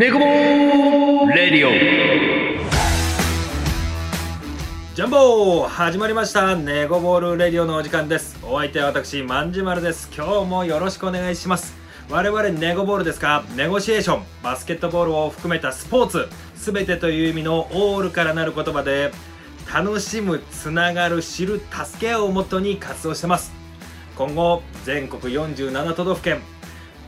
ネコボレディオ。ジャンボ始まりました。ネゴボールレディオのお時間です。お相手は私まんじまるです。今日もよろしくお願いします。我々ネゴボールですか？ネゴシエーション。バスケットボールを含めたスポーツ。全てという意味のオールからなる言葉で楽しむつながる知る助け合うをもとに活動してます。今後全国47都道府県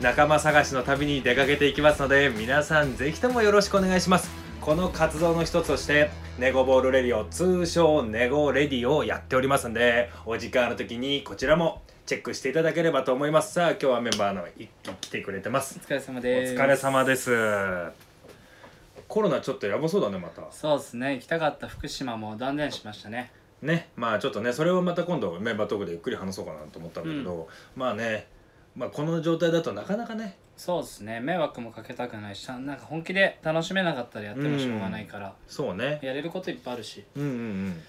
仲間探しの旅に出かけていきますので皆さんぜひともよろしくお願いします。この活動の一つとしてネゴボールレディオ通称ネゴレディオをやっておりますんでお時間ある時にこちらもチェックしていただければと思います。さあ今日はメンバーの一気来てくれてます。お疲れ様おです。疲れ様です。コロナちょっとやばそうだねまた。そうですね。行きたかった福島も断念しましたね。ね。まあちょっとねそれをまた今度メンバートークでゆっくり話そうかなと思ったんだけど、まあねまあこの状態だとなかなかね。そうですね。迷惑もかけたくないしなんか本気で楽しめなかったらやってもしょうがないから、そうね。やれることいっぱいあるし。うんうんうん。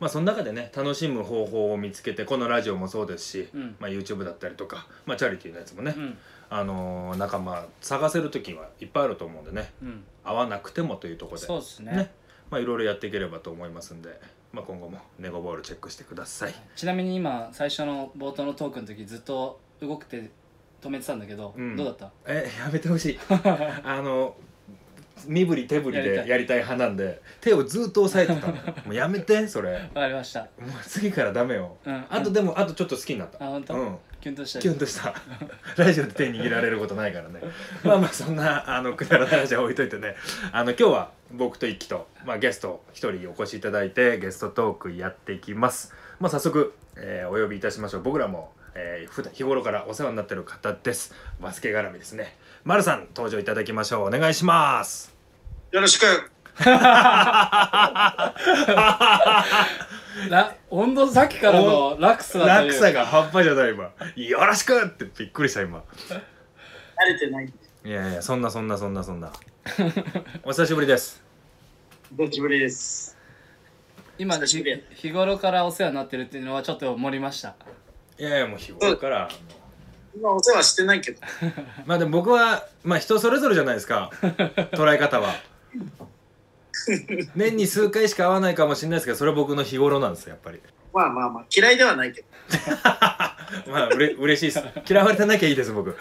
まあその中でね楽しむ方法を見つけてこのラジオもそうですし、うん。まあ、YouTube だったりとか、まあ、チャリティーのやつもね、うん。あのー仲間探せる時はいっぱいあると思うんでね。うん。会わなくてもというところで。そうですね。ね。まあいろいろやっていければと思いますんで、まあ、今後もネゴボールチェックしてください。ちなみに今最初の冒頭のトークの時ずっと動くて止めてたんだけど、うん。どうだった？えやめてほしい。あの身振り手振りでやりたい派なんで手をずっと押さえてたの。もうやめてそれ。わかりました。もう次からダメよ。うん。あとでもあとちょっと好きになった。あ本当、うん。キュンとした。キュンとした。ラジオで手握られることないからね。まあまあそんなあのくだらない話は置いといてね。あの今日は僕と一輝と、まあ、ゲスト一人お越しいただいてゲストトークやっていきます。まあ早速、えーお呼びいたしましょう。僕らも、えー普段日頃からお世話になってる方です。バスケ絡みですね。丸さん登場いただきましょう。お願いします。よろしく。ら温度さっきからの落差落差が半端じゃない今。よろしくってびっくりした今。慣れてない。いやいやそんなそんなそんなそんな。お久しぶりです。久しぶりです。今日頃からお世話になってるっていうのはちょっと盛りましたいやいやもう日頃から今お世話してないけど。まあでも僕はまあ人それぞれじゃないですか。捉え方は。年に数回しか会わないかもしれないですけどそれは僕の日頃なんですよやっぱり。まあまあまあ、嫌いではないけど。まあうれ嬉しいです。嫌われてなきゃいいです僕。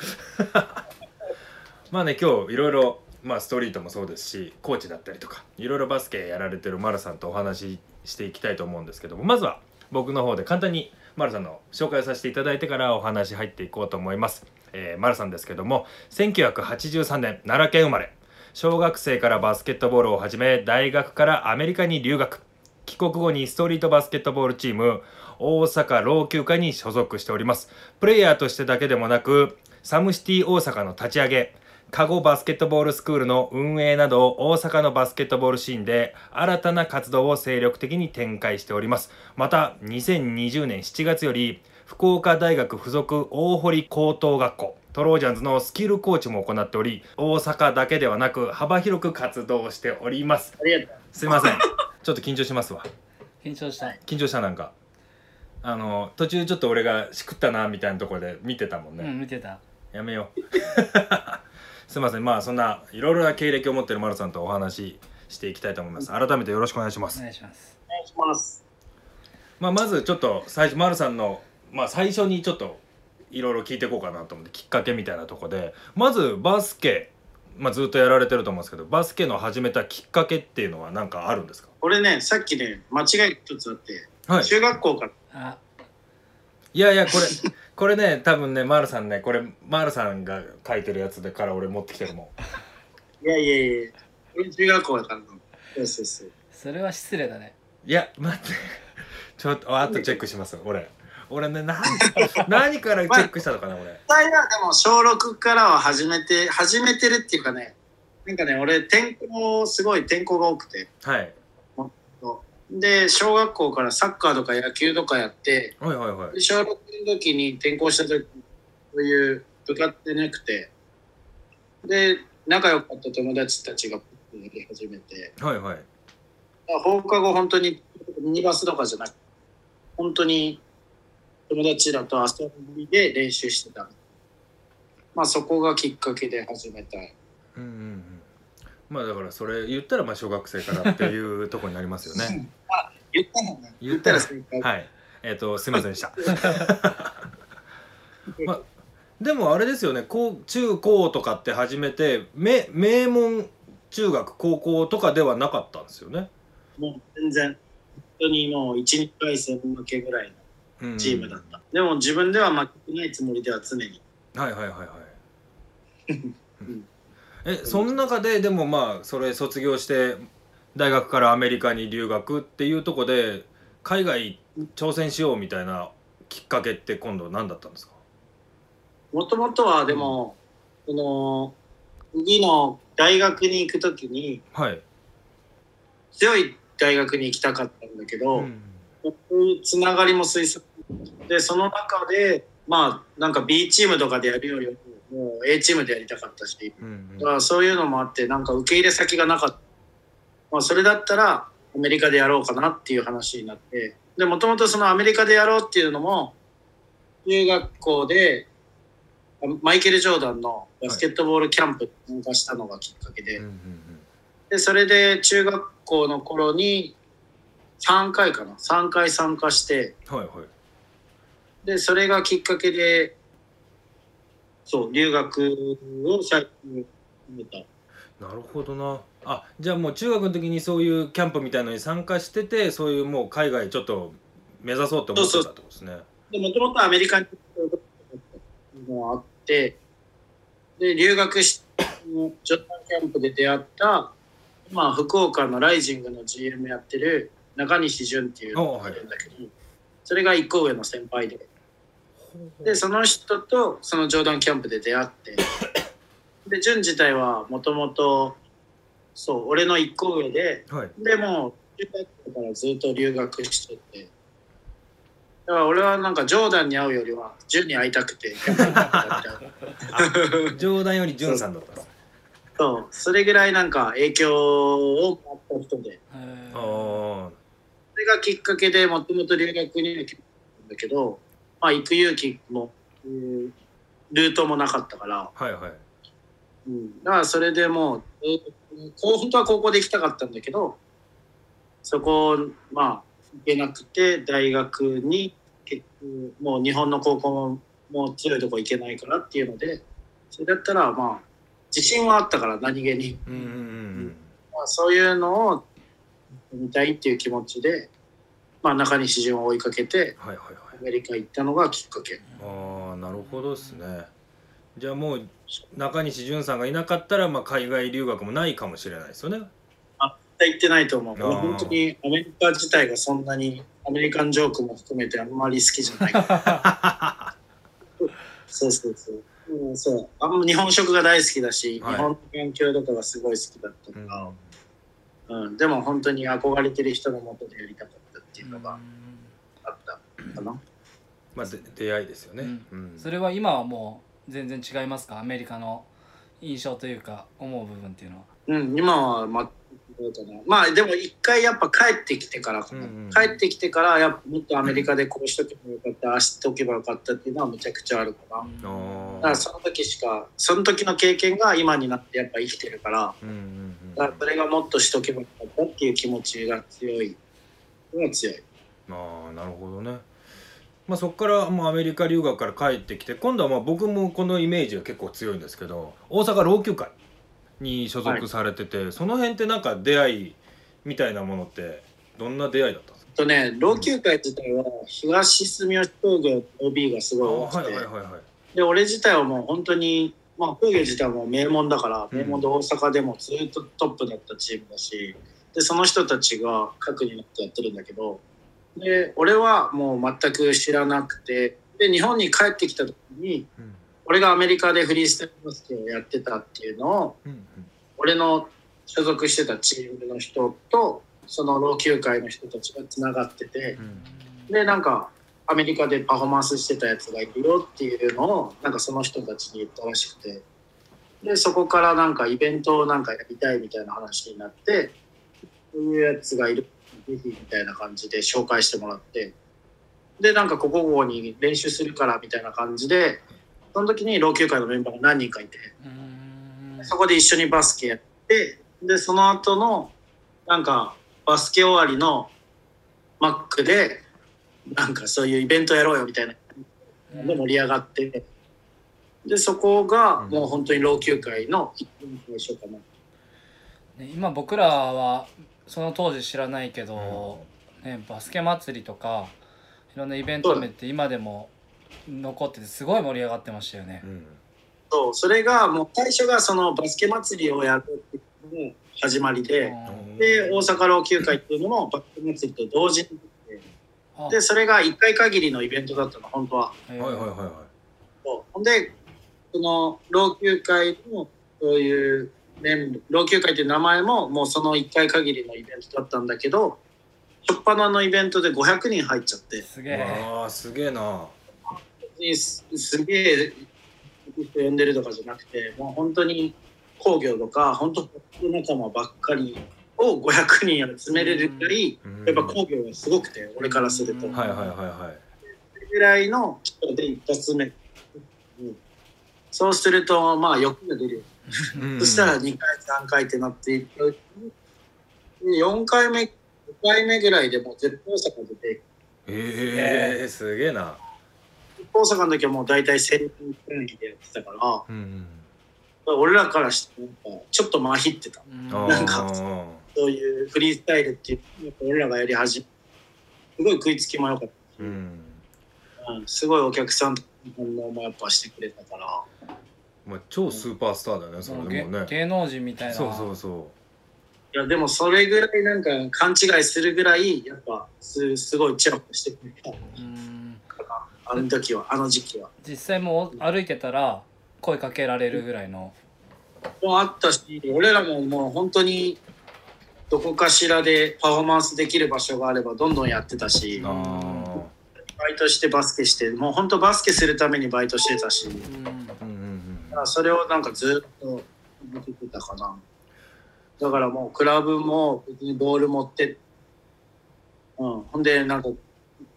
まあね今日いろいろまあストリートもそうですしコーチだったりとかいろいろバスケやられてる丸さんとお話ししていきたいと思うんですけどもまずは僕の方で簡単に丸さんの紹介をさせていただいてからお話入っていこうと思います、えー、丸さんですけども1983年奈良県生まれ。小学生からバスケットボールを始め大学からアメリカに留学。帰国後にストリートバスケットボールチーム大阪老朽化に所属しております。プレイヤーとしてだけでもなくサムシティ大阪の立ち上げ。カゴバスケットボールスクールの運営など大阪のバスケットボールシーンで新たな活動を精力的に展開しております。また2020年7月より福岡大学附属大堀高等学校トロージャンズのスキルコーチも行っており大阪だけではなく幅広く活動しております。ありがとう。すいません。ちょっと緊張しますわ。緊張した。緊張したなんか。あの途中ちょっと俺がしくったなみたいなところで見てたもんね、うん見てた。やめようすいません。まあそんないろいろな経歴を持ってる丸さんとお話ししていきたいと思います。改めてよろしくお願いします、お願いします。お願いします。まあ、まずちょっと最初丸さんの、まあ、最初にちょっといろいろ聞いていこうかなと思ってきっかけみたいなとこでまずバスケ、まあ、ずっとやられてると思うんですけどバスケの始めたきっかけっていうのは何かあるんですか？俺ね、さっきね、間違い一つあって、はい。中学校から、あ。いやいやこれこれね多分ね丸さんねこれ丸さんが書いてるやつでから俺持ってきてるもん。いやいやいや、俺中学校だからの。そうそうそう。それは失礼だね。いや待って。ちょっとあとチェックします俺。俺ね何何からチェックしたのかな俺。実際はでも小6からは始めて、始めてるっていうかね、なんかね、俺転校、すごい転校が多くて。はい。で、小学校からサッカーとか野球とかやって、はいはいはい。で小6の時に転校した時そういう部活でなくてで仲良かった友達たちがやり始めて。はいはい。放課後本当にミニバスとかじゃなくて本当に友達らと遊びで練習してた。まあそこがきっかけで始めた。うんうんうん。まあだからそれ言ったらまあ小学生からっていうところになりますよね。言ったもんね。言ったら正解。はいえっ、とすいませんでした。まあでもあれですよね。高中高とかって始めて名名門中学高校とかではなかったんですよね、もう全然、本当にもう1、2回戦負けぐらいうん。のチームだった。でも自分では負けてないつもりでは常に。はいはいはいはい。うん。えその中ででもまあそれ卒業して大学からアメリカに留学っていうとこで海外挑戦しようみたいなきっかけって今度何だったんですか？もともとはでも、その、次の大学に行くときに、はい、強い大学に行きたかったんだけど、うん。つながりも推測でその中でまあなんか B チームとかでやるよりもう A チームでやりたかったしうん。だからそういうのもあってなんか受け入れ先がなかった、まあ、それだったらアメリカでやろうかなっていう話になってでもともとそのアメリカでやろうっていうのも中学校であマイケル・ジョーダンのバスケットボールキャンプに参加したのがきっかけで、でそれで中学校の頃に3回かな。3回参加して。うんはいはい。でそれがきっかけでそう留学を最近決めた。なるほどなあじゃあもう中学の時にそういうキャンプみたいのに参加しててそういうもう海外ちょっと目指そうって思ってたってことですね。でもともとアメリカにもあってで留学しジョーダンキャンプで出会った今福岡のライジングの GM やってる中西潤っていうのがい。るんだけど、それが一個上の先輩で。でその人とそのジョーダンキャンプで出会って。で潤自体はもともとそう俺の一個上ではい。でも中学校からずっと留学してて。だから俺はなんかジョーダンに会うよりは潤に会いたくて。キャンプに行ったみたいな冗談より潤さんだったそう。それぐらいなんか影響をもらった人で。それがきっかけでもともと留学には来たんだけど、まあ、行く勇気も、うんルートもなかったから、あはいはい。うん、だからそれでもう、えーこう本当は高校で行きたかったんだけどそこまあ行けなくて大学に結局もう日本の高校ももう強いとこ行けないからっていうのでそれだったらまあ自信はあったから何気に、うんうんうんまあ、そういうのを見たいっていう気持ちで、まあ、中西潤を追いかけてはいはいはい。アメリカ行ったのがきっかけ。ああなるほどですねじゃあもう中西潤さんがいなかったら、まあ、海外留学もないかもしれないですよね。行ってないと思う。本当にアメリカ自体がそんなにアメリカンジョークも含めてあんまり好きじゃない。そうそうそう。うん、そう。あんま日本食が大好きだし、はい。日本の勉強とかがすごい好きだったうんから、うん。でも本当に憧れてる人のもとでやりたかったっていうのがあったかな。まあで出会いですよね、うん。うん。それは今はもう全然違いますか？アメリカの印象というか思う部分っていうのは。うん、今はまあどうかなまあでも一回やっぱ帰ってきてからかな、うんうん帰ってきてからやっぱもっとアメリカでこうしとけばよかったああしておけばよかったっていうのはめちゃくちゃあるかな、だからその時しかその時の経験が今になってやっぱ生きてるから。うんうんうん。だからそれがもっとしとけばよかったっていう気持ちが強い。のが強い。ああなるほどねまあそこからもうアメリカ留学から帰ってきて今度はまあ僕もこのイメージが結構強いんですけど大阪老朽会に所属されてて、その辺ってなんか出会いみたいなものってどんな出会いだったんですか？とね老朽会自体は東住吉工業の OB がすごい多くて、あはいはいはいはい。で俺自体はもう本当にまあ工業自体はもう名門だから、うん。名門で大阪でもずっとトップだったチームだしでその人たちが核になってやってるんだけどで俺はもう全く知らなくてで日本に帰ってきた時にうん。俺がアメリカでフリースタイルバスケをやってたっていうのをうんうん。俺の所属してたチームの人とその老朽会の人たちがつながっててうん。でなんかアメリカでパフォーマンスしてたやつがいるよっていうのをなんかその人たちに言ったらしくてでそこからなんかイベントをなんかやりたいみたいな話になってそういうやつがいるぜひみたいな感じで紹介してもらってでなんかここに練習するからみたいな感じでその時に老朽会のメンバーが何人かいてうんそこで一緒にバスケやって、で、その後の、なんか、バスケ終わりのマックで、なんかそういうイベントやろうよみたいなで盛り上がって、で、そこがもう本当に老朽会の一番最初かな。ね今僕らはその当時知らないけど、ね、バスケ祭りとかいろんなイベント名って今でも残っててすごい盛り上がってましたよね。う。ん。そう、それがもう最初がそのバスケ祭りをやるっていうのが始まりで、うん。で、大阪老朽会っていうのもバスケ祭りと同時にでそれが1回限りのイベントだったの、本当は。えー。はいはいはいはい。そう。ほんで、その老朽会のそういうメンバー、老朽会っていう名前ももうその1回限りのイベントだったんだけど、初っ端のイベントで500人入っちゃって、すげえ。ああすげえなすすげえ人呼んでるとかじゃなくて、もう本当に工業とか、本当仲間ばっかりを500人集めれるぐらい、うんやっぱ工業がすごくて、俺からすると。うんはいはいはいはぐらいの人で一発目。うんそうすると、まあ、欲が出るよ。そしたら2回、3回ってなっていく。うちに。4回目、5回目ぐらいでもう絶対大阪出て、ええすげえな。大阪の時はもう大体1000人くらいでやってたから、うん俺らからしてなんかちょっとまひってた。うん。うんなんかあそういうフリースタイルっていう、やっぱ俺らがやり始めすごい食いつきも良かったうん。うん。すごいお客さんと反応もやっぱしてくれたから、まあ超スーパースターだよねそれでもね。芸芸能人みたいな。そうそうそいやでもそれぐらいなんか勘違いするぐらいやっぱすすごいチヤホヤしてくれた。うん。あの時はあの時期は。実際もう歩いてたら声かけられるぐらいの。もうあったし俺らももう本当にどこかしらでパフォーマンスできる場所があればどんどんやってたし。バイトしてバスケしてもう本当バスケするためにバイトしてたし。うんそれをなんかずっと続けてたかな。だからもうクラブも別にボール持ってうん。ほんでなんか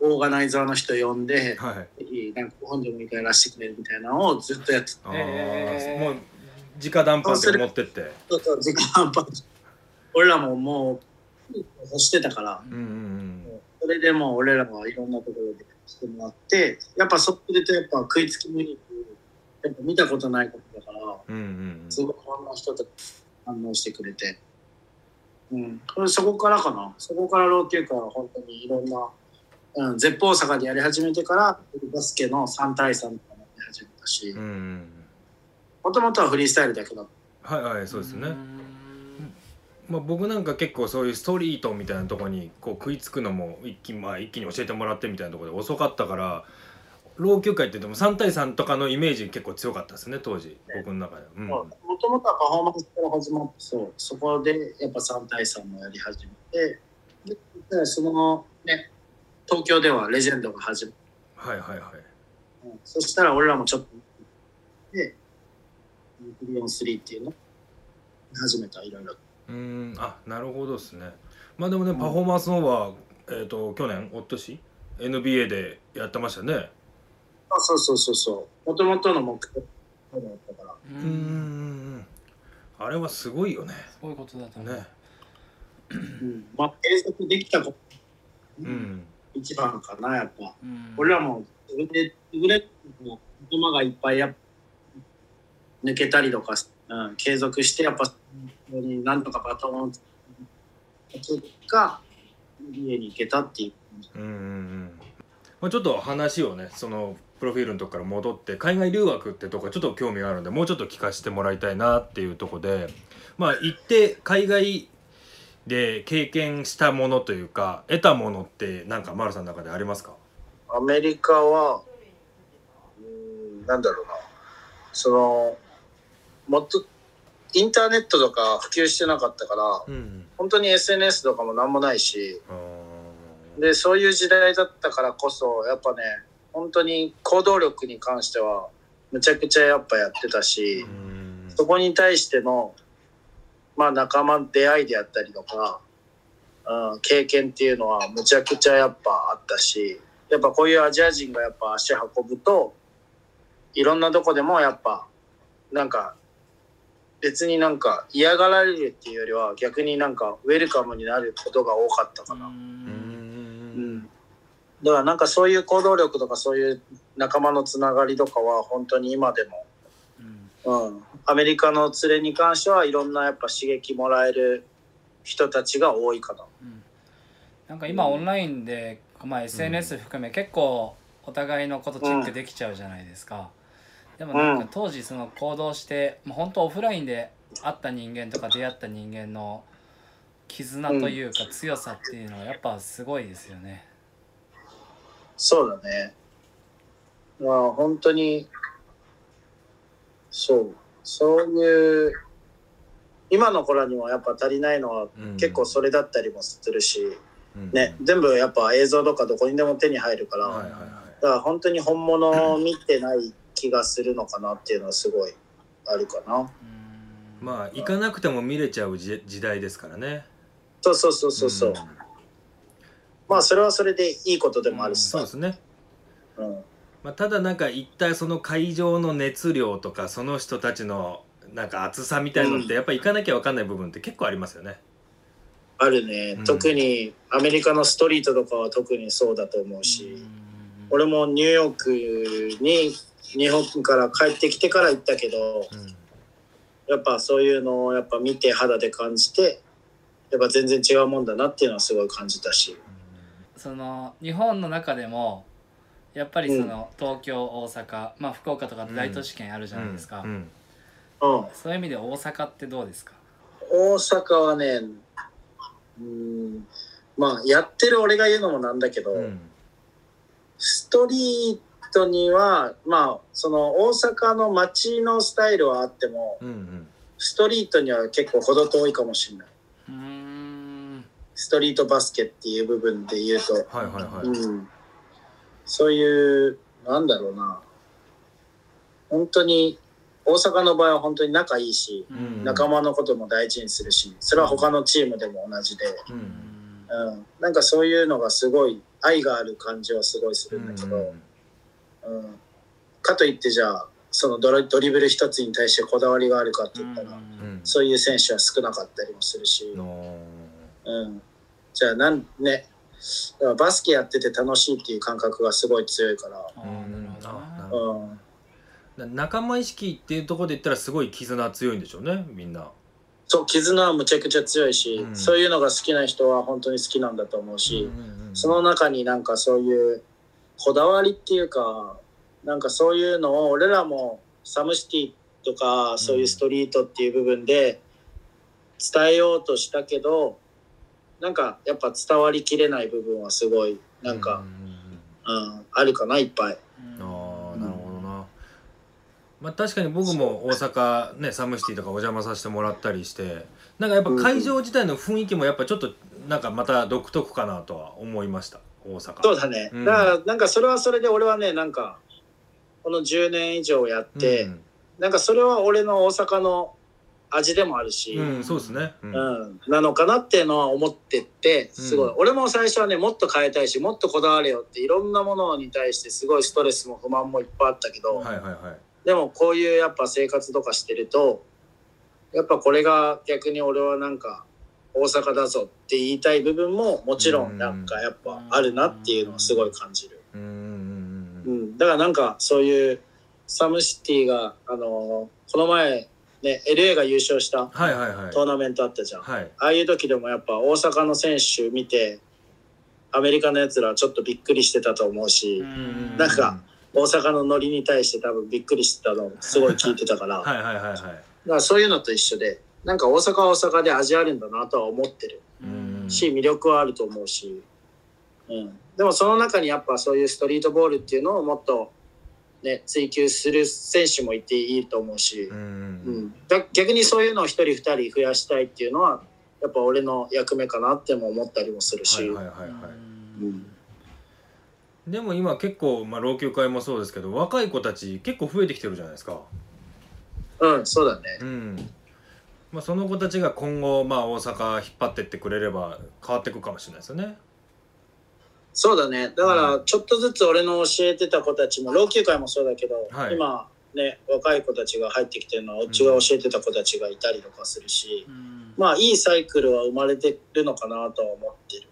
オーガナイザーの人呼んでうんはい。なんか本でもいいからやらせてくれるみたいなのをずっとやってた。あえーーもう直談判で持ってって。そうそう、時間パン俺らももう、欲してたから、うんうんそれでもう俺らはいろんなところでしてもらって、やっぱそこでやっぱ食いつきもいい見たことないことだから、うんうんうんすごいいろんな人と反応してくれて。うん、これそこからかな。そこから老朽化は本当にいろんな、うん、絶法坂でやり始めてから、バスケの3対3とかもやり始めたしもともとはフリースタイルだけだった。はいはいそうですね、んまあ、僕なんか結構そういうストリートみたいなところにこう食いつくのも一気,、まあ、一気に教えてもらってみたいなところで遅かったから老朽会ってでも3対3とかのイメージ結構強かったですね当時。僕の中で、うん、もともとはパフォーマンスから始まってそう。そこでやっぱ3対3もやり始めて。ででそのね東京ではレジェンドが始まっはいはいはい。て、うん。そしたら俺らもちょっとでクリオン3っていうの？始めたいろいろ。うーん。あなるほどですね。まあでもねんパフォーマンスの方は、えー、と去年？おっとし？NBA でやってましたね。あそうそうそうそう。もともとの目標。だったからううんうんうん。あれはすごいよね。そういうことだと。ね。うん。まあ継続できたこと。うん。一番かなやっぱ。うん。俺らも自分で優れも仲間がいっぱいやっ抜けたりとか、うん、継続してやっぱなんとかバトンを結果家に行けたっていう。うんうんうん。まあ、ちょっと話をねそのプロフィールのとこから戻って海外留学ってとこちょっと興味があるんでもうちょっと聞かせてもらいたいなっていうとこでまあ行って海外で経験したものというか得たものってなんか丸さんの中でありますか？アメリカはうんなんだろうな。そのもっとインターネットとか普及してなかったからうん。本当に SNS とかも何もないしあでそういう時代だったからこそやっぱね本当に行動力に関してはむちゃくちゃやっぱやってたし、そこに対しての、まあ、仲間出会いであったりとか、うん、経験っていうのはむちゃくちゃやっぱあったしやっぱこういうアジア人がやっぱ足運ぶといろんなとこでもやっぱなんか別になんか嫌がられるっていうよりは逆になんかウェルカムになることが多かったかな。だからなんかそういう行動力とかそういう仲間のつながりとかは本当に今でも、うん。うん、アメリカの連れに関してはいろんなやっぱ刺激もらえる人たちが多いかな。うん。なんか今オンラインで、まあ、SNS 含め結構お互いのことチェックできちゃうじゃないですか、でもなんか当時その行動してもう本当オフラインで会った人間とか出会った人間の絆というか強さっていうのはやっぱすごいですよね。そうだね。まあ本当に、そう、そういう、今の子らにはやっぱ足りないのはうん。結構それだったりもするし、うん。ね、全部やっぱ映像とかどこにでも手に入るから、はいはいはい。だから本当に本物を見てない気がするのかなっていうのはすごいあるかな。うん。まあ行かなくても見れちゃう時時代ですからね。そうそうそうそう。そう。んまあそれはそれでいいことでもあるしさそうで。すねうん。まあ、ただなんか一体その会場の熱量とかその人たちのなんか熱さみたいのってやっぱ行かなきゃ分かんない部分って結構ありますよね。あるねうん。特にアメリカのストリートとかは特にそうだと思うし。うん俺もニューヨークに日本から帰ってきてから行ったけどうんやっぱそういうのをやっぱ見て肌で感じてやっぱ全然違うもんだなっていうのはすごい感じたしその日本の中でもやっぱりその東京大阪まあ福岡とか大都市圏あるじゃないですか、うん。うん。そういう意味で大阪ってどうですか？大阪はねうんまあやってる俺が言うのもなんだけど、うん。ストリートにはまあその大阪の街のスタイルはあってもうんうん。ストリートには結構程遠いかもしれないストリートバスケっていう部分で言うとはいはいはい。うん、そういうなんだろうな。本当に大阪の場合は本当に仲いいし、うん。仲間のことも大事にするしそれは他のチームでも同じで、ううん。んうん、なんかそういうのがすごい愛がある感じはすごいするんだけど、うん。うん。かといってじゃあそのドラドリブル一つに対してこだわりがあるかって言ったら、うん。そういう選手は少なかったりもするし、のうん、じゃあなんね。だからバスケやってて楽しいっていう感覚がすごい強いから。あーなるほどあな仲間意識っていうところで言ったらすごい絆強いんでしょうねみんな。そう絆はむちゃくちゃ強いし、うん。そういうのが好きな人は本当に好きなんだと思うし、うんうんうん。その中になんかそういうこだわりっていうかなんかそういうのを俺らもサムシティとかそういうストリートっていう部分で伝えようとしたけどなんかやっぱ伝わりきれない部分はすごいなんか、ううんうん。うんあるかないっぱい。うん。ああなるほどな。まあ確かに僕も大阪ねサムシティとかお邪魔させてもらったりしてなんかやっぱ会場自体の雰囲気もやっぱちょっとなんかまた独特かなとは思いました。大阪。そうだね、うん。だからなんかそれはそれで俺はねなんかこの10年以上やって、うん。なんかそれは俺の大阪の味でもあるし、うん、そうですね。うん。うん。なのかなっていうのは思ってってすごい、うん。俺も最初はねもっと変えたいしもっとこだわれよっていろんなものに対してすごいストレスも不満もいっぱいあったけど、はいはいはい。でもこういうやっぱ生活とかしてるとやっぱこれが逆に俺はなんか大阪だぞって言いたい部分ももちろんなんかやっぱあるなっていうのはすごい感じる。うんだからなんかそういうサムシティがあのこの前ね LA が優勝したはいはいはい。トーナメントあったじゃん。はい。ああいう時でもやっぱ大阪の選手見てアメリカのやつらはちょっとびっくりしてたと思うし、うんなんか大阪のノリに対して多分びっくりしてたのをすごい聞いてたから、だかはいはいはいはい。らそういうのと一緒でなんか大阪は大阪で味あるんだなとは思ってるうんし魅力はあると思うし、うん、でもその中にやっぱそういうストリートボールっていうのをもっと、ね、追求する選手もいていいと思うしう、んううん逆にそういうのを一人二人増やしたいっていうのはやっぱ俺の役目かなっても思ったりもするし、はいはいはいはい。うんでも今結構、まあ、老朽化もそうですけど若い子たち結構増えてきてるじゃないですか。うん、そうだね。うんまあ、その子たちが今後、まあ、大阪引っ張ってってくれれば変わっていくかもしれないですよね。そうだね。だから、ちょっとずつ俺の教えてた子たちも、老朽会もそうだけど、はい。今、ね若い子たちが入ってきてるのはうちが教えてた子たちがいたりとかするし、うん。まあいいサイクルは生まれてるのかなとは思ってる。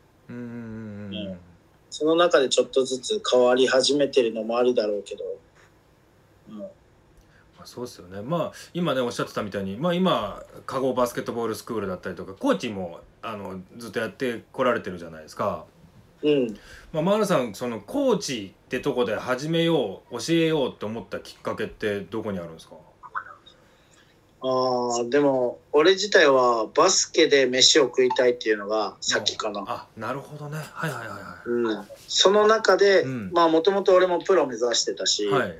その中でちょっとずつ変わり始めてるのもあるだろうけど、うん、まあ、そうですよね。まあ今ねおっしゃってたみたいにまあ今加護バスケットボールスクールだったりとかコーチもあのずっとやってこられてるじゃないですか。うん、まあ、マールさんそのコーチってとこで始めよう教えようと思ったきっかけってどこにあるんですか？ああでも俺自体はバスケで飯を食いたいっていうのが先かな。あなるほどね。はいはいはうん、その中で、うん。まあもともと俺もプロ目指してたし、いはい。はい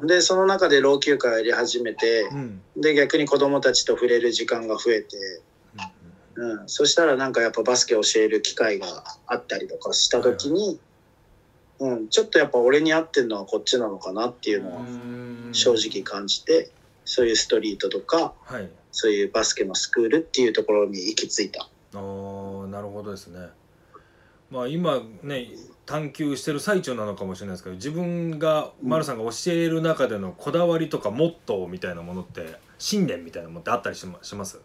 うん、でその中で老朽化やり始めてう、ん。で逆に子供たちと触れる時間が増えて、うん、そしたらなんかやっぱバスケ教える機会があったりとかした時に、うん、ちょっとやっぱ俺に合ってるのはこっちなのかなっていうのはうん。正直感じて、そういうストリートとかはい。そういうバスケのスクールっていうところに行き着いた。あーなるほどですね。まあ今ね探求してる最中なのかもしれないですけど自分が丸さんが教える中でのこだわりとかモットーみたいなものって信念みたいなものってあったりしまします？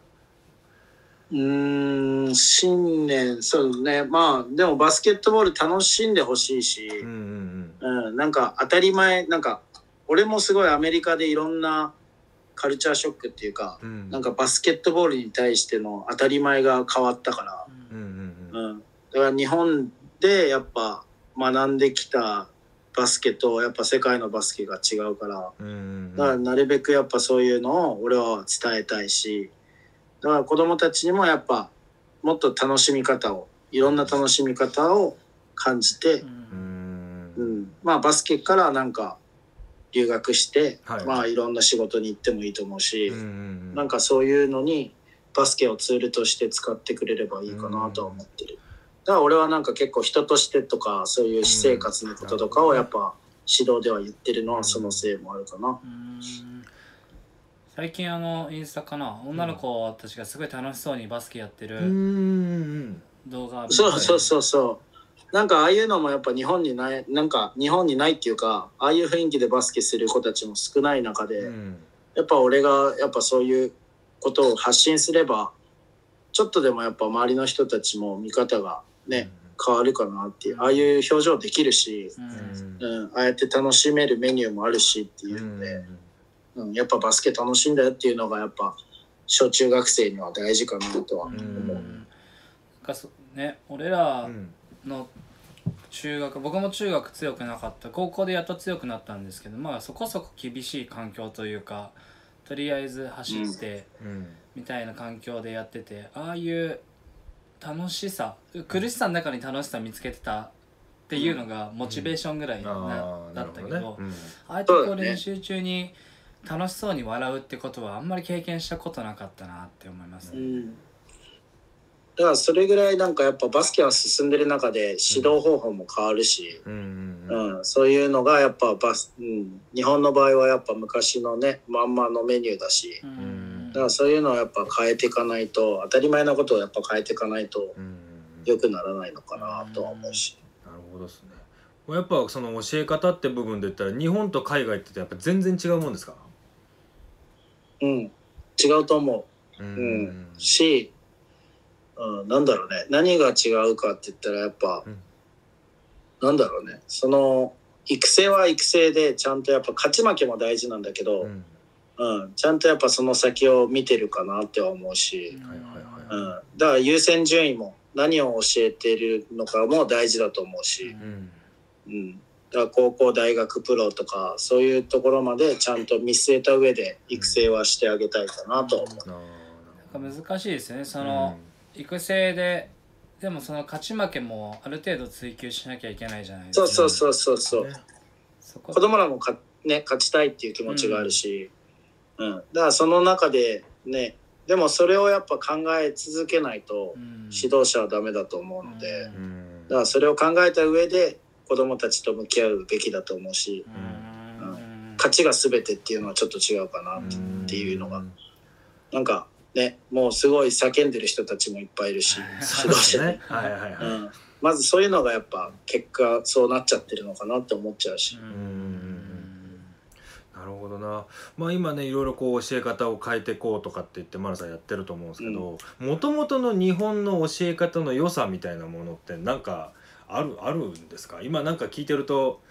うーん新年そうね。まあでもバスケットボール楽しんでほしいし、うんうんうん、なんか当たり前なんか俺もすごいアメリカでいろんなカルチャーショックっていうか、うん。うんなんかバスケットボールに対しての当たり前が変わったから、うんうんうん。うん、だから日本でやっぱ学んできたバスケとやっぱ世界のバスケが違うから。うんうん。だからなるべくやっぱそういうのを俺は伝えたいしだから子供たちにもやっぱもっと楽しみ方をいろんな楽しみ方を感じてう、うん。うん。ん、まあバスケからなんか留学して、はい。まあいろんな仕事に行ってもいいと思うし、うんうんなんかそういうのにバスケをツールとして使ってくれればいいかなとは思ってる。だから俺はなんか結構人としてとかそういう私生活のこととかをやっぱ指導では言ってるのはそのせいもあるかな。うん最近あのインスタかな女の子たちがすごい楽しそうにバスケやってうんうるん動画そうそうそうそう。なんかああいうのもやっぱ日本にない、なんか日本にないっていうか、ああいう雰囲気でバスケする子たちも少ない中で、うん。やっぱ俺がやっぱそういうことを発信すれば、ちょっとでもやっぱ周りの人たちも見方がね、変わるかなっていう、ああいう表情できるし、うん。うん。うん、ああやって楽しめるメニューもあるしっていうので、うん、やっぱバスケ楽しいんだよっていうのがやっぱ小中学生には大事かなとは。思う。うん。なんかそね俺らうんの中学僕も中学強くなかった。高校でやっと強くなったんですけどまあそこそこ厳しい環境というかとりあえず走ってうん。みたいな環境でやっててああいう楽しさ苦しさの中に楽しさ見つけてたっていうのがモチベーションぐらいな、だったけどねうん。ああやってこそうだね。う練習中に楽しそうに笑うってことはあんまり経験したことなかったなって思いますね。うん。だからそれぐらいなんかやっぱバスケは進んでる中で指導方法も変わるし、うんううん。ん。そういうのがやっぱバス、うん、日本の場合はやっぱ昔のねまんまのメニューだし。うん。だからそういうのをやっぱ変えていかないと当たり前なことをやっぱ変えていかないとうん。良くならないのかなとは思うし。なるほどですね。やっぱその教え方って部分で言ったら日本と海外ってやっぱ全然違うもんですか？うん、違うと思う。う。うん、し、うん、なんだろうね。何が違うかって言ったらやっぱ、うん。なんだろうね。その育成は育成でちゃんとやっぱ勝ち負けも大事なんだけど、うん。うん、ちゃんとやっぱその先を見てるかなっては思うし、うん、だから優先順位も何を教えてるのかも大事だと思うし、うん。うん、だから高校大学プロとかそういうところまでちゃんと見据えた上で育成はしてあげたいかなと。は思う。なんか難しいですよね。そなの、育成ででもその勝ち負けもある程度追求しなきゃいけないじゃないですか。そうそうそうそうそう。ね。子供らもか、ね、勝ちたいっていう気持ちがあるし、うん。だからその中でねでもそれをやっぱ考え続けないとうん。指導者はダメだと思うので、うんうん。だからそれを考えた上で子供たちと向き合うべきだと思うしうん勝ちが全てっていうのはちょっと違うかなっていうのが。なんかねもうすごい叫んでる人たちもいっぱいいるし指導者。で、ね。はいはいはい。うん、まずそういうのがやっぱ結果そうなっちゃってるのかなって思っちゃうし。ん。なるるほどな。まあ今ねいろいろこう教え方を変えていこうとかって言って丸さんやってると思うんですけどもともとの日本の教え方の良さみたいなものってなんかあるあるんですか？今なんか聞いてると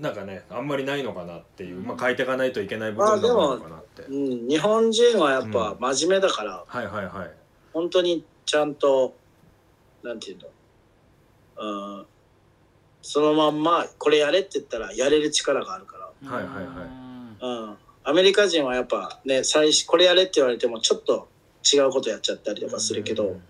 なんかねあんまりないのかなっていう、まあ、変えていかないといけない部分なのかなって、うん、日本人はやっぱ真面目だから、はいはいはい。本当にちゃんとなんていうの、う。ん、そのまんまこれやれって言ったらやれる力があるから、はいはいはい。うん、アメリカ人はやっぱね最初これやれって言われてもちょっと違うことやっちゃったりとかするけど、うん、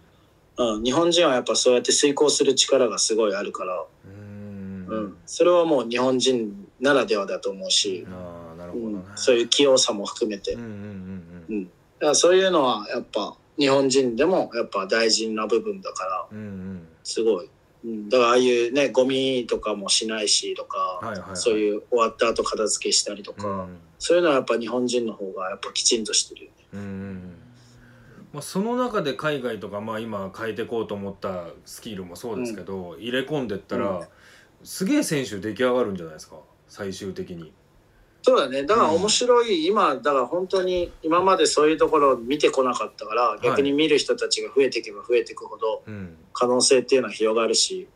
日本人はやっぱそうやって遂行する力がすごいあるから、うん。うん、それはもう日本人ならではだと思うし、ああなるほどね。うん、そういう器用さも含めて、うんうんうんうん、だからそういうのはやっぱ日本人でもやっぱ大事な部分だから。うんうん。うんすごい、うん、だからああいうねゴミとかもしないしとか、はいはいはい。そういう終わった後片付けしたりとか、うん。そういうのはやっぱ日本人の方がやっぱきちんとしてるよね。うんうんまあ、その中で海外とか、まあ、今変えていこうと思ったスキルもそうですけど、入れ込んでったら、うん。すげえ選手出来上がるんじゃないですか？最終的に。そうだね。だから面白い、今だから本当に今までそういうところを見てこなかったから逆に見る人たちが増えていけば増えていくほどうん。可能性っていうのは広がるし、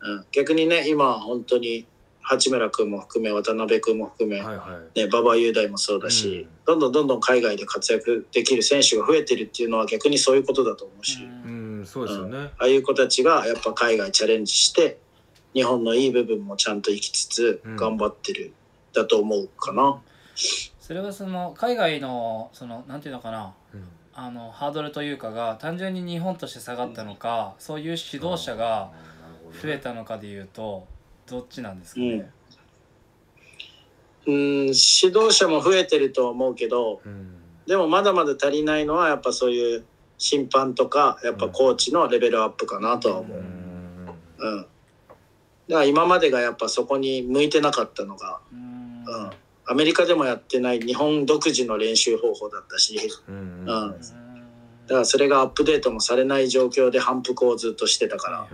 うん、逆にね今は本当に八村君も含め渡辺君も含め、はいはい。ね、馬場雄大もそうだし、どんどんどんどん海外で活躍できる選手が増えてるっていうのは逆にそういうことだと思うし、うんそうですよね。ああいう子たちがやっぱ海外チャレンジして日本のいい部分もちゃんと生きつつうん。頑張ってる、だと思うかな。それはその海外のそのなんていうのかな。うん。あのハードルというかが単純に日本として下がったのか、そういう指導者が増えたのかでいうとどっちなんですかね？うん、指導者も増えてると思うけどうん。でもまだまだ足りないのはやっぱそういう審判とかやっぱコーチのレベルアップかなとは思う。うん。うん、だから今までがやっぱそこに向いてなかったのが、うん。うん、アメリカでもやってない日本独自の練習方法だったしうん。だからそれがアップデートもされない状況で反復をずっとしてたから。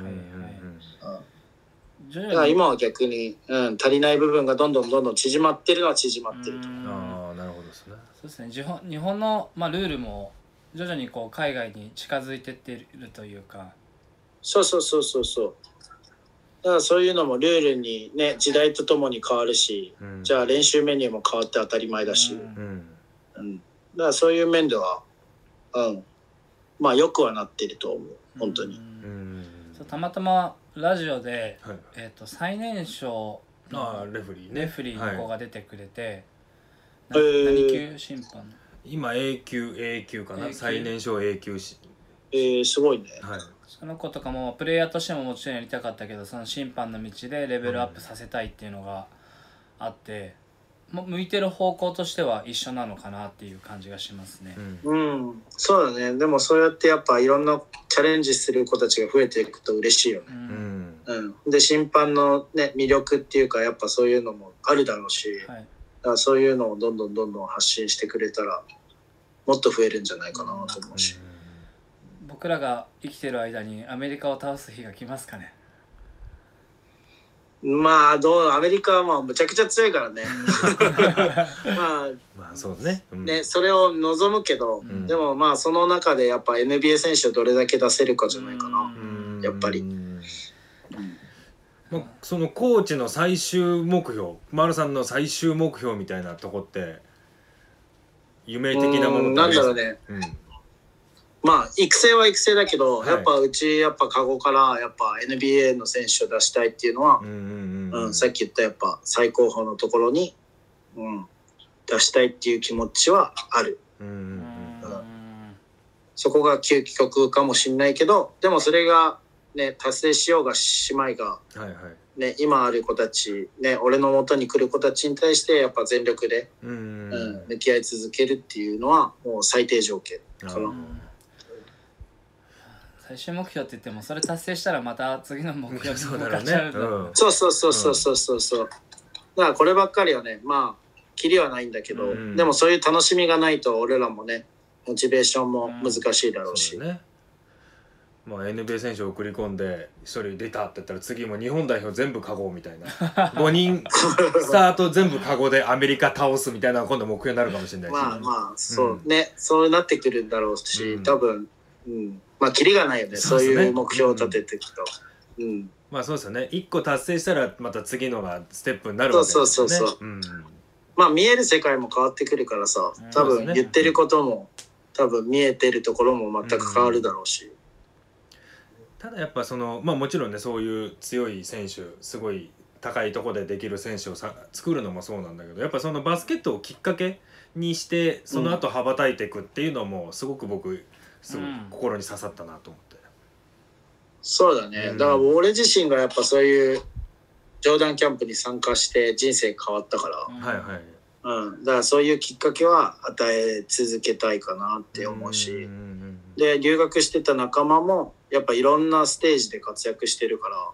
今は逆に、うん、足りない部分がどんどんどんどん縮まってるのは縮まってると。うん。ああなるほどですね。そうですね。日本日本の、まあ、ルールも徐々にこう海外に近づいてってるというか、そうそうそうそうそう。だからそういうのもルールにね時代とともに変わるし、うん。じゃあ練習メニューも変わって当たり前だし、うん。うん。うん、だからそういう面では、うん、まあよくはなってると思う。本当に。うん。うん。そうたまたまラジオで、はいえー、と最年少ああのレフェリーね。レフェリーの子はいが出てくれて、な何級審判今 A 級 A 級か A な級最年少 A 級しえー、すごいね。はい。その子とかもプレイヤーとしてももちろんやりたかったけどその審判の道でレベルアップさせたいっていうのがあって、も向いてる方向としては一緒なのかなっていう感じがしますね。うんうん、そうだね。でもそうやってやっぱいろんなチャレンジする子たちが増えていくと嬉しいよね。ううんんうん、で審判の、ね、魅力っていうかやっぱそういうのもあるだろうし、だはい、からそういうのをどんどんどんどん発信してくれたらもっと増えるんじゃないかなと思うし、僕らが生きてる間にアメリカを倒す日が来ますかね。まあどうアメリカはまあむちゃくちゃ強いからね。まあまあそうね。うん。ねそれを望むけど、ん。でもまあその中でやっぱ NBA 選手をどれだけ出せるかじゃないかな。うん。やっぱり。うん。まあ、そのコーチの最終目標丸さんの最終目標みたいなとこって夢的なものなんだろうねうんまあ育成は育成だけど、はい。やっぱうちやっぱカゴからやっぱ NBA の選手を出したいっていうのはう、んうんうんうん。さっき言ったやっぱ最高峰のところに、うん、出したいっていう気持ちはある。うんそこが究極かもしんないけどでもそれがね達成しようがしまいが、うんはいはい。ね、今ある子たち、ね、俺の元に来る子たちに対してやっぱ全力で、うんううん。ん向き合い続けるっていうのはもう最低条件かな。最終目標って言ってもそれ達成したらまた次の目標にそう向かっちゃうんだろううんそうそうそうそうそうそうそう。だからこればっかりはね、まあ、キリはないんだけど、うん。でもそういう楽しみがないと俺らもね、モチベーションも難しいだろうし。そうだね。まあ、NBA 選手を送り込んで一人出たって言ったら次も日本代表全部カゴみたいな。5人スタート全部カゴでアメリカ倒すみたいなのが今度目標になるかもしれないし、まあまあ、そうね、そうなってくるんだろうし、うん。多分、うん。まあ、キリがないよね。そううそですねいう目標を立てていくと。うん。まあそうですよね1個達成したらまた次のがステップになるわけですよねそうそうそうそううんまあ、見える世界も変わってくるからさうん、多分言ってることも、多分見えてるところも全く変わるだろうし。ただやっぱそのまあもちろんねそういう強い選手すごい高いところでできる選手をさ作るのもそうなんだけどやっぱそのバスケットをきっかけにしてその後羽ばたいていくっていうのもすごく僕すごいうん心に刺さったなと思って。そうだね。うんだから俺自身がやっぱそういう、ジョーダンキャンプに参加して人生変わったから、うんはいはい。うん。だからそういうきっかけは与え続けたいかなって思うし、んんで留学してた仲間もやっぱいろんなステージで活躍してるから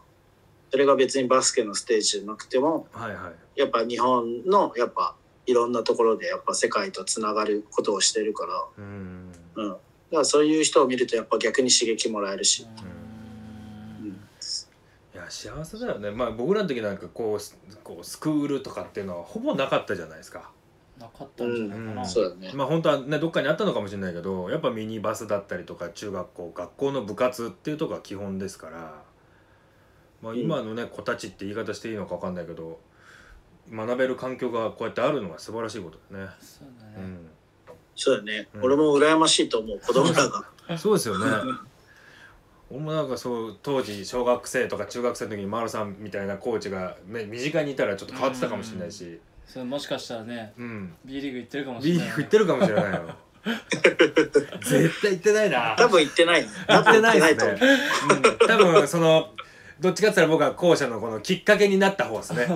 それが別にバスケのステージじゃなくてもうんはいはい。やっぱ日本のやっぱいろんなところでやっぱ世界とつながることをしてるから、うんうん、だからそういう人を見るとやっぱ逆に刺激もらえるし、うん。うん、いや幸せだよね。まあ僕らの時なんかこうスこうスクールとかっていうのはほぼなかったじゃないですか。なかったんじゃないかな、うん。そうだね、まあ本当はねどっかにあったのかもしれないけどやっぱミニバスだったりとか中学校学校の部活っていうとこが基本ですから、まあ、うん。今のね子たちって言い方していいのか分かんないけど学べる環境がこうやってあるのが素晴らしいことだね。そうだね、うんそうだね、うん。俺も羨ましいと思う子供らが。そうですよね。俺もなんかそう当時小学生とか中学生の時に丸さんみたいなコーチが、ね、身近にいたらちょっと変わってたかもしれないし、それもしかしたらねうん、B リーグ行ってるかもしれ B ない、リーグ行ってるかもしれないよ。絶対行ってないな。多分行ってないね。行ってないです多分ね行って。う。ん、多分そのどっちかって言ったら僕は後者のこのきっかけになった方ですね。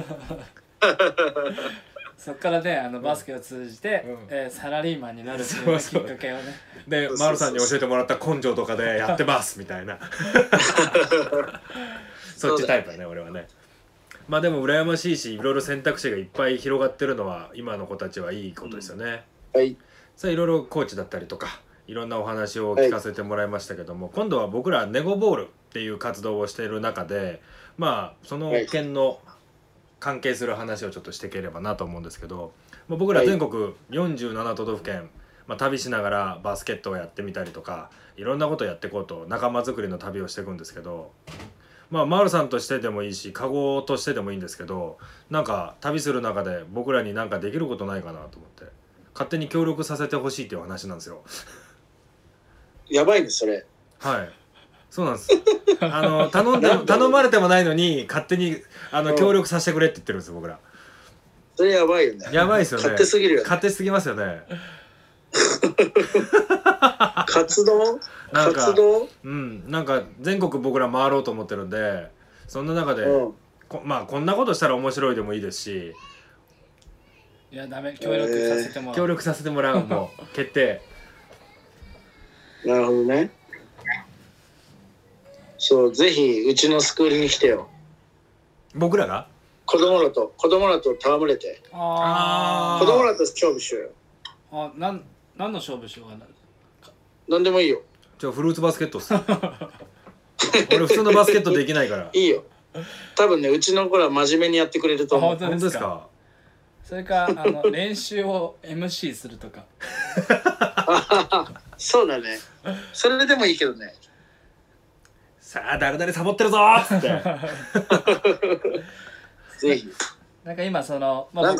そっからねあのバスケを通じて、うん。えーサラリーマンになるっていうね、そうそう。きっかけをね。で丸さんに教えてもらった根性とかでやってますみたいな。そっちタイプだね俺はね。まあでも羨ましいしいろいろ選択肢がいっぱい広がってるのは今の子たちはいいことですよね、はい。さあいろいろコーチだったりとかいろんなお話を聞かせてもらいましたけども、今度は僕らネゴボールっていう活動をしている中でまあその件の関係する話をちょっとしていければなと思うんですけど、まあ、僕ら全国47都道府県、まあ、旅しながらバスケットをやってみたりとかいろんなことをやっていこうと仲間作りの旅をしていくんですけどまあ丸さんとしてでもいいしカゴとしてでもいいんですけどなんか旅する中で僕らになんかできることないかなと思って勝手に協力させてほしいっていう話なんですよ。やばいねそれはい。そうなんです。あの頼んで頼まれてもないのに勝手にあのうん。協力させてくれって言ってるんですよ僕ら。それやばいよね。やばいですよね。勝手すぎるよね。勝手すぎますよね。活動？なんか活動？うん。なんか全国僕ら回ろうと思ってるんでそんな中で、うん。こまあこんなことしたら面白いでもいいですし。いやダメ。協力させてもらう、協力させてもらうもう決定。なるほどねそうぜひうちのスクールに来てよ。僕らが？子供らと子供らと戯れて。あ子供らと勝負しようよ。あなん何の勝負しようかな何でもいいよ。じゃあフルーツバスケットっす。俺普通のバスケットできないから。いいよ。多分ねうちの子ら真面目にやってくれると思う。本当ですか？それかあの 練習を MC するとか。そうだね。それでもいいけどねさあ誰々サボってるぞーっつって。ぜひなんか今その、まあ、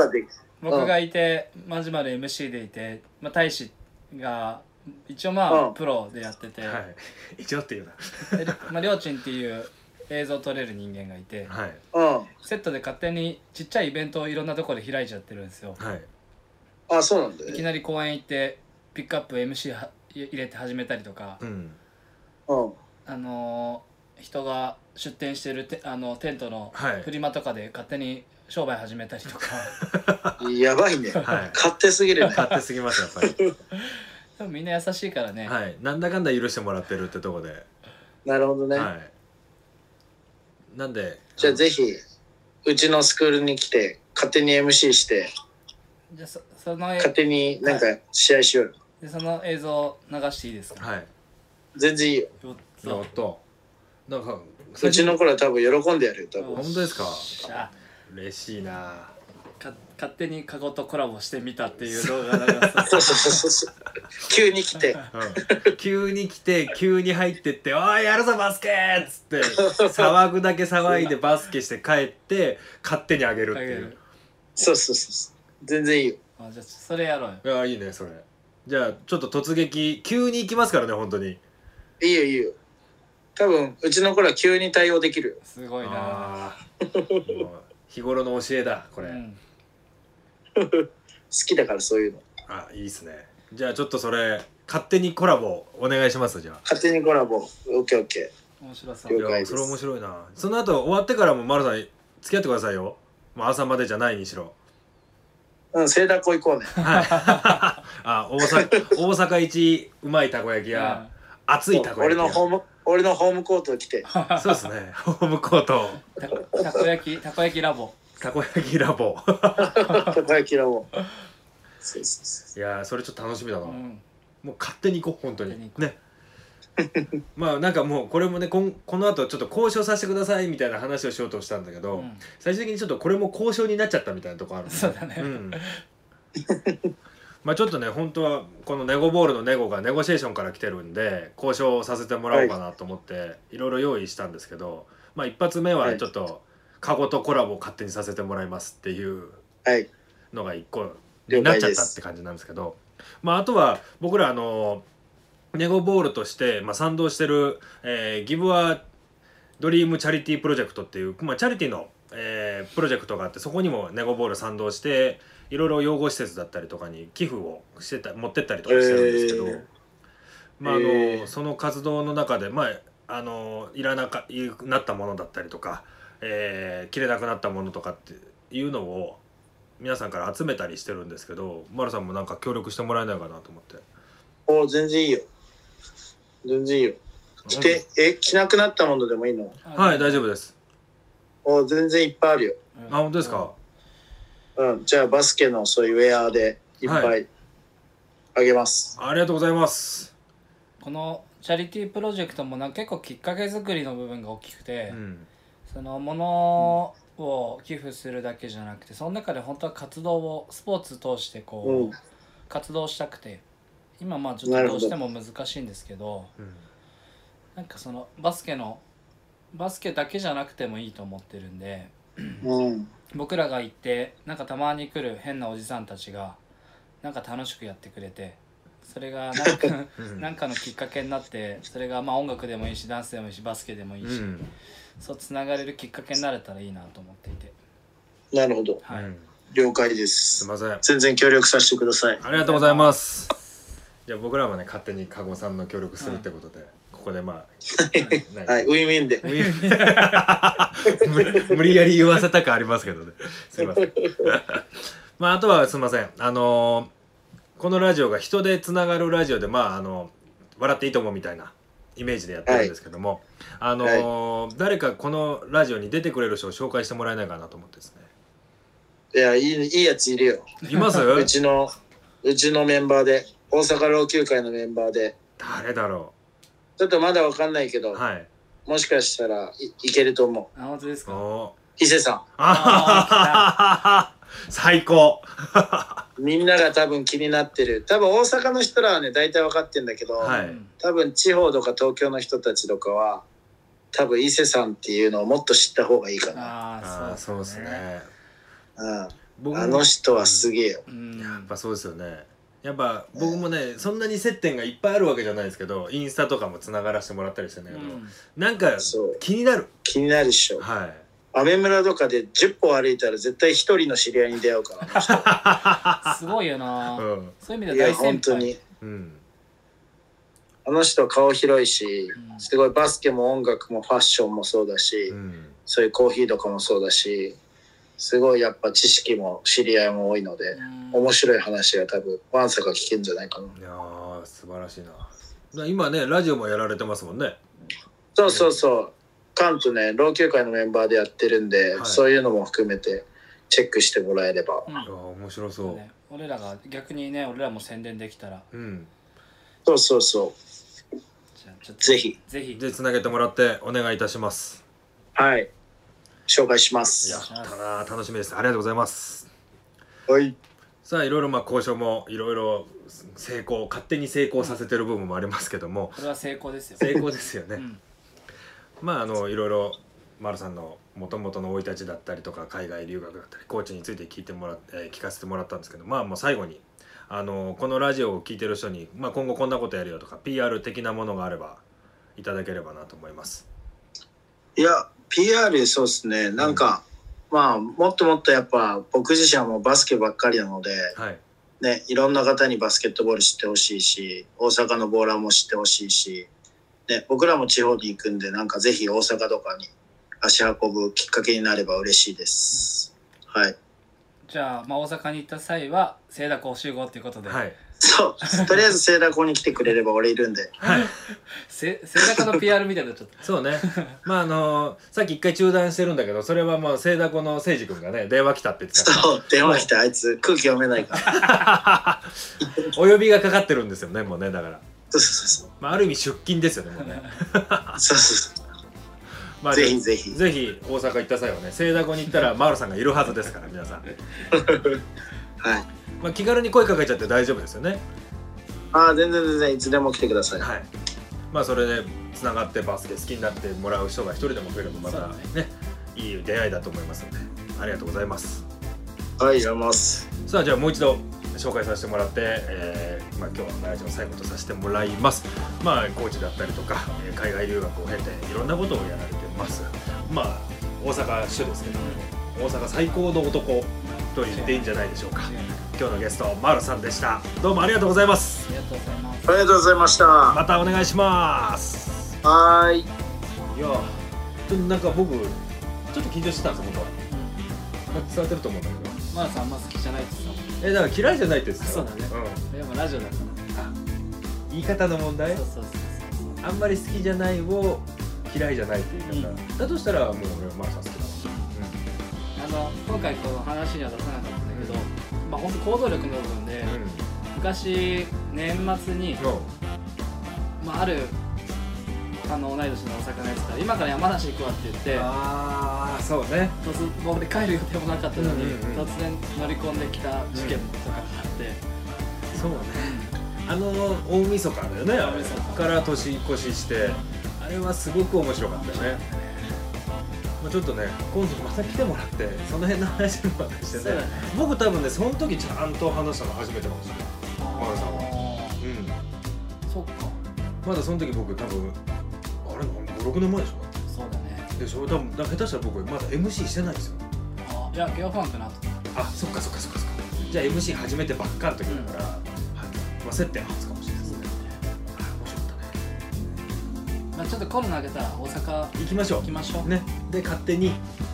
僕がいてマジマル MC でいて、まあ、大使が一応まあ、うんプロでやってて、はい。一応っていうでまあ、りょうちんっていう映像撮れる人間がいてな。はいうんセットで勝手にちっちゃいイベントをいろんなところで開いちゃってるんですよはい。あそうなんだいきねなり公園行ってピックアップ MC は入れて始めたりとか、うん。うんあのー人が出店してるテあのテントのはいフリマとかで勝手に商売始めたりとか やばいねはい。勝手すぎるね勝手すぎますやっぱり。多分みんな優しいからね、はい。なんだかんだ許してもらってるってとこで。なるほどね、はい。なんで。じゃあぜひうちのスクールに来て勝手に MC してじゃあそその勝手になんか試合しようよでその映像流していいですか、はい。全然いいよやった。なんかうちの頃は多分喜んでやるよ多分。本当ですか？じゃあ。嬉しいな。か勝手にカゴとコラボしてみたっていう動画がさ。そうそうそうそう。急に来て。うん。急に来て急に入ってって「おいやるぞバスケ!」っつって。騒ぐだけ騒いでバスケして帰って勝手にあげるっていう。そうそうそうそう。全然いいよ。あじゃあそれやろうよ。いやいいねそれ。じゃあちょっと突撃。急に行きますからね本当に。いいよいいよ多分うちの頃は急に対応できるよ。すごいな。日頃の教えだこれ、うん。好きだからそういうの。あいいっすね。じゃあちょっとそれ勝手にコラボお願いしますじゃあ。勝手にコラボ。オッケーオッケ面白そう。了解です。いやそれ面白いな。その後終わってからも丸さん付き合ってくださいよ。もう朝までじゃないにしろ。ーうん聖ダコ行こうね。はい。あ大阪大阪一うまいたこ焼き屋。熱いたこ焼俺き屋。のホーム俺のホームコート来て。そうですね。ホームコート。たたこ焼きたこ焼きラボ。たこ焼きラボ。たこ焼きラボ。そうそうそいやーそれちょっと楽しみだな、うん。もう勝手に行こう本当に。ね。まあなんかもうこれもねこんこの後ちょっと交渉させてくださいみたいな話をしようとしたんだけど、うん。最終的にちょっとこれも交渉になっちゃったみたいなとこあるんでそうだね。んまあちょっとね本当はこのネゴボールのネゴがネゴシエーションから来てるんで交渉させてもらおうかなと思って、い、ろいろ用意したんですけどまあ一発目はちょっとカゴとコラボを勝手にさせてもらいますっていうのが一個になっちゃったって感じなんですけどまああとは僕らあのネゴボールとして、まあ、賛同してる、えー、ギブアドリームチャリティープロジェクトっていう、まあ、チャリティーの、えープロジェクトがあってそこにもネゴボール賛同していろいろ養護施設だったりとかに寄付をしてた持ってったりとかしてるんですけど、えー。まああのえー。その活動の中で、まあ、あのいらなかいなったものだったりとか、えー、着れなくなったものとかっていうのを皆さんから集めたりしてるんですけど丸さんもなんか協力してもらえないかなと思って。お全然いいよ。全然いいよ。着て。え着なくなったものでもいいの？はい大丈夫です。お全然いっぱいあるよ。あ本当ですか？うんじゃあバスケのそういうウェアでいっぱはいあげます、ありがとうございます。このチャリティープロジェクトもな結構きっかけ作りの部分が大きくて、うん。そのものを寄付するだけじゃなくてその中で本当は活動をスポーツ通してこう、うん。活動したくて今まあちょっとどうしても難しいんですけどうん。なんかそのバスケのバスケだけじゃなくてもいいと思ってるんでうん僕らが行ってなんかたまに来る変なおじさんたちがなんか楽しくやってくれてそれがなんかうん。なんかのきっかけになってそれがまあ音楽でもいいしダンスでもいいしバスケでもいいし、うん。そうつながれるきっかけになれたらいいなと思っていて。なるほど。はい、うん。了解です。すいません。全然協力させてください。ありがとうございます。じゃあ僕らもね勝手に加護さんの協力するってことで、ここでまあ、はい。ウィンウィンで。ウィン無 無理やり言わせたくありますけどね。すいません。まああとはすいません。あのーこのラジオが人でつながるラジオでまああの笑っていいと思うみたいなイメージでやってるんですけども、あのー誰かこのラジオに出てくれる人を紹介してもらえないかなと思ってですね。いやいいいいやついるよ。います？うちのうちのメンバーで大阪老朽会のメンバーで。誰だろちょっとまだわかんないけど、うはい。もしかしたらいいけると思う。あ本当ですか？お伊勢さあ最高。ん みんなが多分気になってる。多分大阪の人らはね大体分かってんだけど、はい。うん多分地方とか東京の人たちとかは多分伊勢さんっていうのをもっと知った方がいいかな、あああーそうですね。うん、僕もあの人はすげえよ、うん。やっぱそうですよねやっぱ僕もねそんなに接点がいっぱいあるわけじゃないですけどインスタとかもつながらせてもらったりしてんだけど、うん。なんかそう。気になる。気になるっしょ。はい。アメ村とかで10歩歩いたら絶対一人の知り合いに出会うからあの人。すごいよな、うん。そういう意味では大先輩。本当に。うん。あの人は顔広いしうん。すごいバスケも音楽もファッションもそうだし、うん。そういうコーヒーとかもそうだしすごいやっぱ知識も知り合いも多いのでうん。面白い話が多分ワンサが聞けんじゃないかな。いやー素晴らしいな。今ねラジオもやられてますもんね。そうそうそう。カンとね老朽会のメンバーでやってるんで、はい。そういうのも含めてチェックしてもらえれば。うん。いやー面白そう。ね俺らが逆にね俺らも宣伝できたら。うん。そうそうそじゃあちちょっとぜひ。ぜひ。でつなげてもらってお願いいたします。はい紹介しまいす。やったな楽しみです。ありがとうございます。はい。さあいろいろまあ交渉もいろいろ成功勝手に成功させてる部分もありますけども。これは成功ですよ。成功ですよね、うん。まああのいろいろ丸さんのもともとの生い立ちだったりとか海外留学だったりコーチについて聞いてもらっ、えー聞かせてもらったんですけどまあもう最後にあのこのラジオを聞いてる人に、まあ、今後こんなことやるよとか PR 的なものがあればいただければなと思います。いや PR そうですね。なんか、まあもっともっとやっぱ僕自身はもうバスケばっかりなのではい、ねいろんな方にバスケットボール知ってほしいし大阪のボーラーも知ってほしいし、ね、僕らも地方に行くんでなんかぜひ大阪とかに足運ぶきっかけになれば嬉しいです。はい。じゃあ、まあ、大阪に行った際は清田講集合ということで、はいそう。とりあえず聖田校に来てくれれば俺いるんで。はい、せ清田の PR みたいになっちゃった。そうね。まああのさっき一回中断してるんだけどそれはまあ聖ダコの誠司君がね電話来たって言ってたかそう電話来てあいつ空気読めないから。ら お呼びがかかってるんですよねもうねだから、そうそうそうまあ、ある意味出勤ですよねもうね。そうそうそう。まあぜひぜひ。ぜひ大阪行った際はね聖ダコに行ったらマウルさんがいるはずですから皆さん、はいまあ、気軽に声かけちゃって大丈夫ですよね。ああ全然全然いつでも来てください。はい。まあそれでつながってバスケ好きになってもらう人が一人でも増えればまたそうね。いい出会いだと思いますのでありがとうございます。はいやります。さあじゃあもう一度紹介させてもらって、えーまあ、今日はラジオ最後とさせてもらいます。まあコーチだったりとかえー海外留学を経ていろんなことをやられてます。まあ大阪市ですけど大阪最高の男と言っていいんじゃないでしょうか。今日のゲストマルさんでした。どうもありがとうございます。ありがとうございますありがとうございました。はまたお願いします。ーい。いやちょっとなんか僕ちょっと緊張してたんですよ本当はまあ伝わってると思うんだけど。マナさんあんま好きじゃないって言ってたもんえだから嫌いじゃないって言ってたよ。そうだね。ん。でもラジオだか言い方の問題？らそうそうそう。あんまり好きじゃないを嫌いじゃないっていう言い方、うん。だとしたらもう俺マルさん好きの今回この話には出さなかったんだけど、まあ本当行動力の部分で、昔年末に、うん、う。んまあ、あるあの同い年のお魚やってたら今から山梨行くわって言ってああそうね。突もう俺帰る予定もなかったのに、うんうんうん。突然乗り込んできた事件とかがあって、そうね。あの大晦日だよね。大晦日。から年越ししてあれはすごく面白かったよね、まあ、ちょっとね今度また来てもらってその辺の話もまたしてね。ね。僕多分ねその時ちゃんと話したの初めてかもしれない。マルさんは。うん。そっか。まだその時僕多分あれ56年前でしょそうだね。でしょ？多分下手したら僕まだ MC してないですよ。あいやゲオファンクなとあそっかそっかそっかそっか。じゃあ MC 始めてばっかの時だから、はい。まあ、接点初かもしれないですね。はい面白かったね。まあ、ちょっとコロナ明けたら大阪行きましょ行きましょう、う。ねで勝手に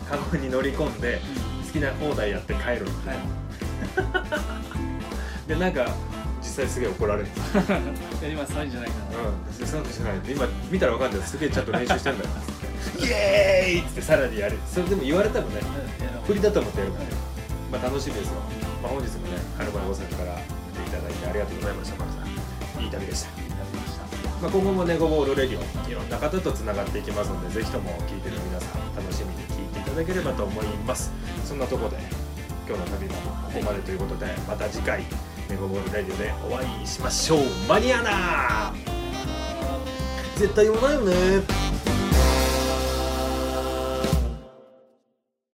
カゴに乗り込んで好きな放題やって帰るう。んはい。でなんか実際すげえ怒られる。やりますそういうんじゃないかな、うん。そうじゃない。今見たらわかんない。すげえちゃんと練習してんだよ。イエーイっつってさらにやる。それでも言われたもんね。振りだと思ってやるからねまあ楽しみですよ、まあ、本日もねはるばる大阪から見ていただいてありがとうございました丸さん。いい旅でしたまあ、今後もネゴボールレディオいろんな方とつながっていきますのでぜひとも聞いてる皆さん楽しみに聞いていただければと思います。そんなとこで今日の旅もここまでということでまた次回ネゴボールレディオでお会いしましょう。マニアナ絶対言わないよね。